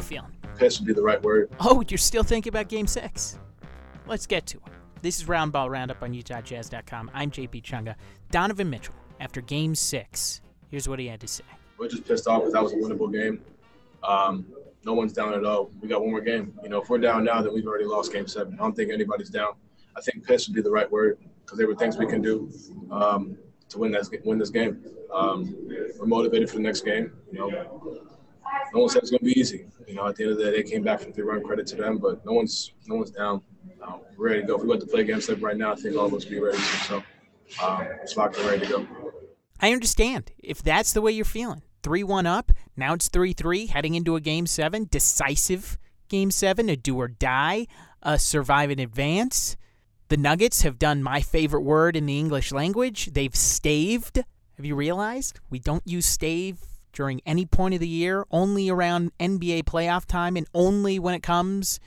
you feeling? Pissed would be the right word. Oh, you're still thinking about Game Six? Let's get to it. This is Roundball Roundup on UtahJazz.com. I'm JP Chunga. Donovan Mitchell, after Game Six, here's what he had to say. We're just pissed off because that was a winnable game. Um, no one's down at all. We got one more game. You know, if we're down now, then we've already lost Game Seven. I don't think anybody's down. I think pissed would be the right word because there were things we can do um, to win this win this game. Um, we're motivated for the next game. You know, no one said it's going to be easy. You know, at the end of the day, they came back from three run credit to them, but no one's no one's down. Um, we're ready to go. If we went to play Game Seven right now, I think all of us be ready. To, so um, it's locked and ready to go. I understand if that's the way you're feeling. 3 1 up, now it's 3 3, heading into a game seven, decisive game seven, a do or die, a survive in advance. The Nuggets have done my favorite word in the English language. They've staved. Have you realized? We don't use stave during any point of the year, only around NBA playoff time, and only when it comes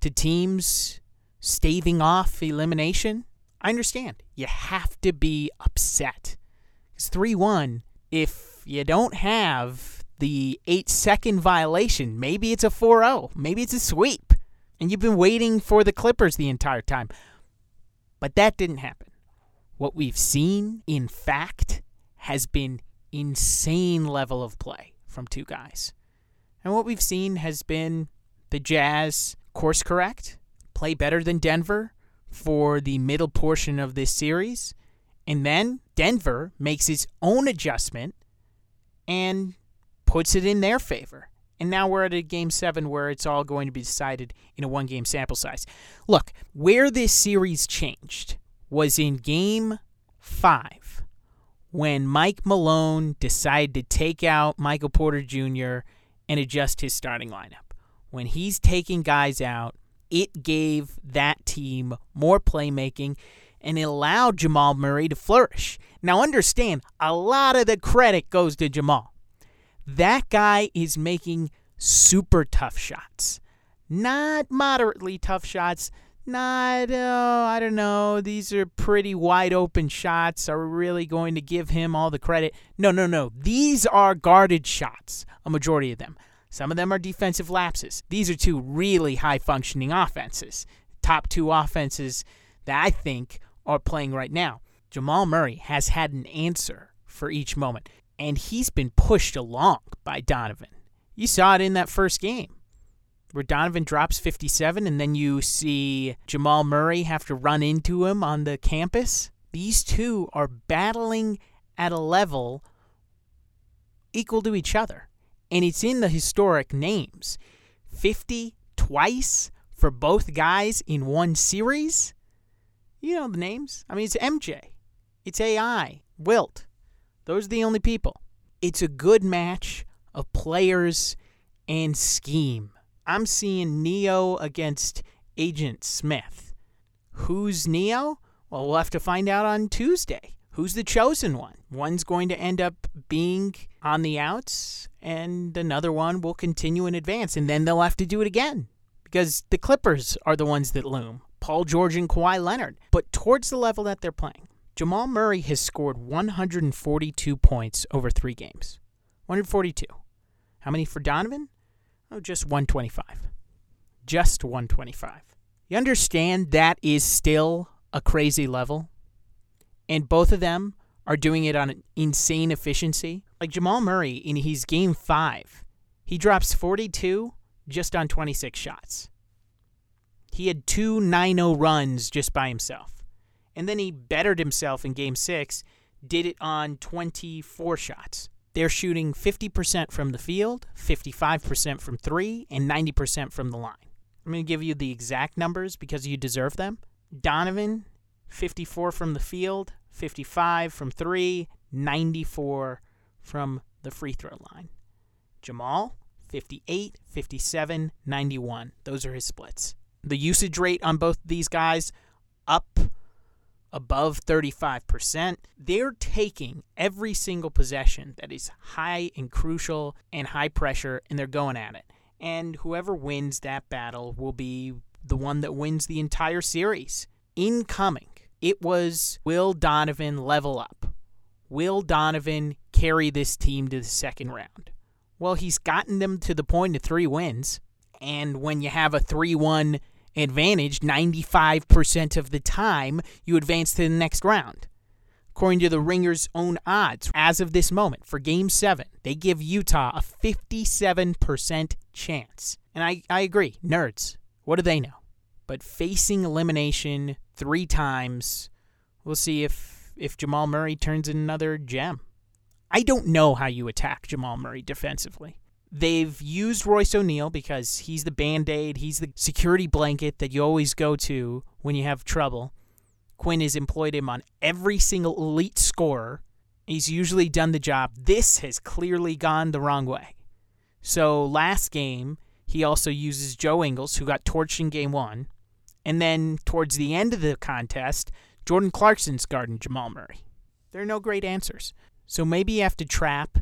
to teams staving off elimination. I understand. You have to be upset. It's 3 1. If you don't have the eight second violation, maybe it's a 4 0, maybe it's a sweep, and you've been waiting for the Clippers the entire time. But that didn't happen. What we've seen, in fact, has been insane level of play from two guys. And what we've seen has been the Jazz course correct, play better than Denver for the middle portion of this series, and then Denver makes its own adjustment and puts it in their favor. And now we're at a game seven where it's all going to be decided in a one game sample size. Look, where this series changed was in game five when Mike Malone decided to take out Michael Porter Jr. and adjust his starting lineup. When he's taking guys out, it gave that team more playmaking and it allowed Jamal Murray to flourish. Now, understand, a lot of the credit goes to Jamal. That guy is making super tough shots, not moderately tough shots. Not, uh, I don't know, these are pretty wide open shots. Are we really going to give him all the credit? No, no, no. These are guarded shots, a majority of them. Some of them are defensive lapses. These are two really high functioning offenses. Top two offenses that I think are playing right now. Jamal Murray has had an answer for each moment, and he's been pushed along by Donovan. You saw it in that first game where Donovan drops 57, and then you see Jamal Murray have to run into him on the campus. These two are battling at a level equal to each other, and it's in the historic names 50 twice for both guys in one series. You know the names. I mean, it's MJ, it's AI, Wilt. Those are the only people. It's a good match of players and scheme. I'm seeing Neo against Agent Smith. Who's Neo? Well, we'll have to find out on Tuesday. Who's the chosen one? One's going to end up being on the outs, and another one will continue in advance, and then they'll have to do it again because the Clippers are the ones that loom. Paul George and Kawhi Leonard. But towards the level that they're playing, Jamal Murray has scored 142 points over three games. 142. How many for Donovan? Oh, just 125. Just 125. You understand that is still a crazy level? And both of them are doing it on an insane efficiency. Like Jamal Murray in his game five, he drops 42 just on 26 shots. He had two 9 0 runs just by himself. And then he bettered himself in game six, did it on 24 shots. They're shooting 50% from the field, 55% from three, and 90% from the line. I'm going to give you the exact numbers because you deserve them. Donovan, 54 from the field, 55 from three, 94 from the free throw line. Jamal, 58, 57, 91. Those are his splits the usage rate on both these guys above 35%. They're taking every single possession that is high and crucial and high pressure, and they're going at it. And whoever wins that battle will be the one that wins the entire series. Incoming, it was Will Donovan level up? Will Donovan carry this team to the second round? Well, he's gotten them to the point of three wins. And when you have a 3 1 advantage, 95% of the time, you advance to the next round. According to the Ringer's own odds, as of this moment, for Game 7, they give Utah a 57% chance. And I, I agree, nerds. What do they know? But facing elimination three times, we'll see if, if Jamal Murray turns in another gem. I don't know how you attack Jamal Murray defensively. They've used Royce O'Neale because he's the band aid, he's the security blanket that you always go to when you have trouble. Quin has employed him on every single elite scorer. He's usually done the job. This has clearly gone the wrong way. So last game, he also uses Joe Ingles, who got torched in game one. And then towards the end of the contest, Jordan Clarkson's guarding Jamal Murray. There are no great answers. So maybe you have to trap,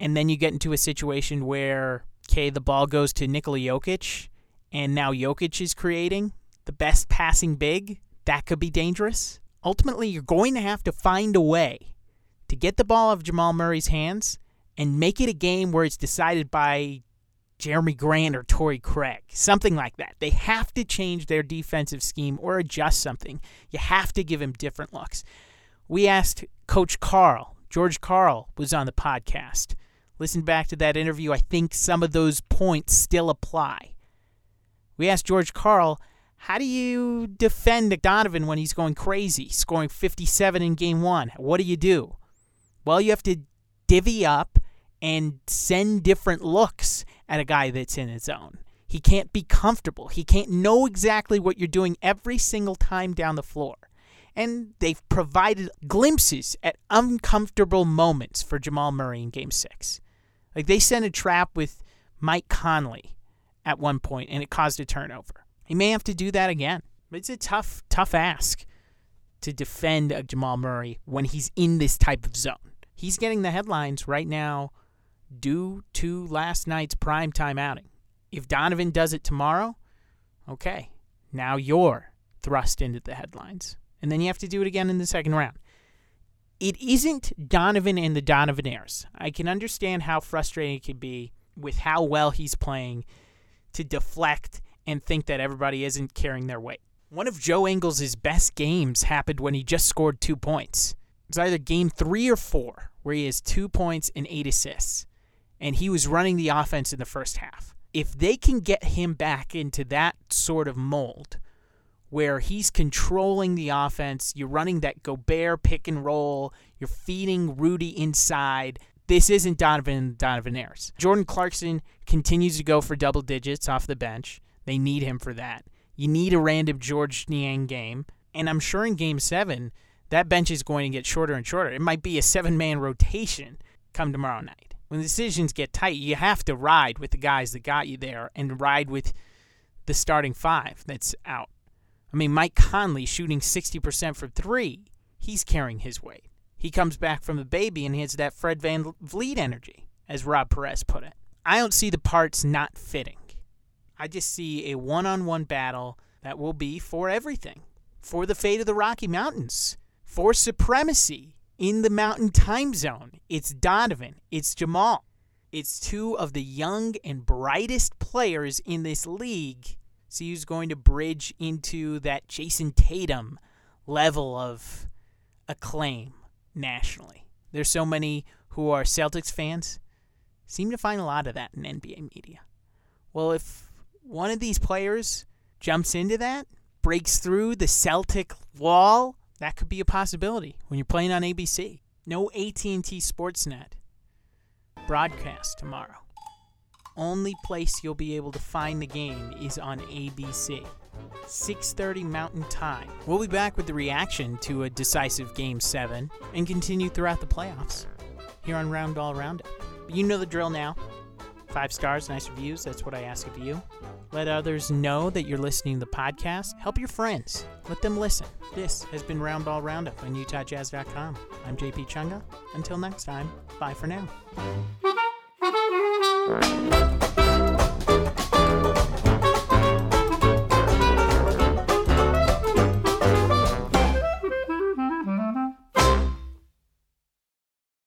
and then you get into a situation where, okay, the ball goes to Nikola Jokic, and now Jokic is creating the best passing big that could be dangerous. Ultimately, you're going to have to find a way to get the ball of Jamal Murray's hands and make it a game where it's decided by Jerami Grant or Torrey Craig, something like that. They have to change their defensive scheme or adjust something. You have to give him different looks. We asked Coach Karl, George Karl was on the podcast. Listen back to that interview. I think some of those points still apply. We asked George Karl how do you defend Donovan when he's going crazy, scoring 57 in game one? What do you do? Well, you have to divvy up and send different looks at a guy that's in his zone. He can't be comfortable. He can't know exactly what you're doing every single time down the floor. And they've provided glimpses at uncomfortable moments for Jamal Murray in game six. Like they sent a trap with Mike Conley at one point, and it caused a turnover. He may have to do that again. It's a tough, tough ask to defend a Jamal Murray when he's in this type of zone. He's getting the headlines right now due to last night's primetime outing. If Donovan does it tomorrow, okay, now you're thrust into the headlines. And then you have to do it again in the second round. It isn't Donovan and the Donovanaires. I can understand how frustrating it can be with how well he's playing to deflect and think that everybody isn't carrying their weight. One of Joe Ingles' best games happened when he just scored two points. It's either game three or four, where he has two points and eight assists. And he was running the offense in the first half. If they can get him back into that sort of mold, where he's controlling the offense, you're running that Gobert pick and roll, you're feeding Rudy inside. This isn't Donovan Donovan Donovanaires. Jordan Clarkson continues to go for double digits off the bench. They need him for that. You need a random Georges Niang game. And I'm sure in game seven, that bench is going to get shorter and shorter. It might be a seven man rotation come tomorrow night. When the decisions get tight, you have to ride with the guys that got you there and ride with the starting five that's out. I mean, Mike Conley shooting 60% from three, he's carrying his weight. He comes back from the baby and he has that Fred VanVleet energy, as Rob Perez put it. I don't see the parts not fitting. I just see a one on one battle that will be for everything for the fate of the Rocky Mountains, for supremacy in the mountain time zone. It's Donovan, it's Jamal. It's two of the young and brightest players in this league. See who's going to bridge into that Jayson Tatum level of acclaim nationally. There's so many who are Celtics fans, seem to find a lot of that in NBA media. Well, if one of these players jumps into that, breaks through the Celtic wall, that could be a possibility when you're playing on ABC. No AT&T Sportsnet broadcast tomorrow. Only place you'll be able to find the game is on ABC. 6:30 Mountain Time. We'll be back with the reaction to a decisive Game 7 and continue throughout the playoffs here on Roundball Roundup. You know the drill now. Five stars, nice reviews. That's what I ask of you. Let others know that you're listening to the podcast. Help your friends. Let them listen. This has been Roundball Roundup on UtahJazz.com. I'm JP Chunga. Until next time, bye for now. Thank you.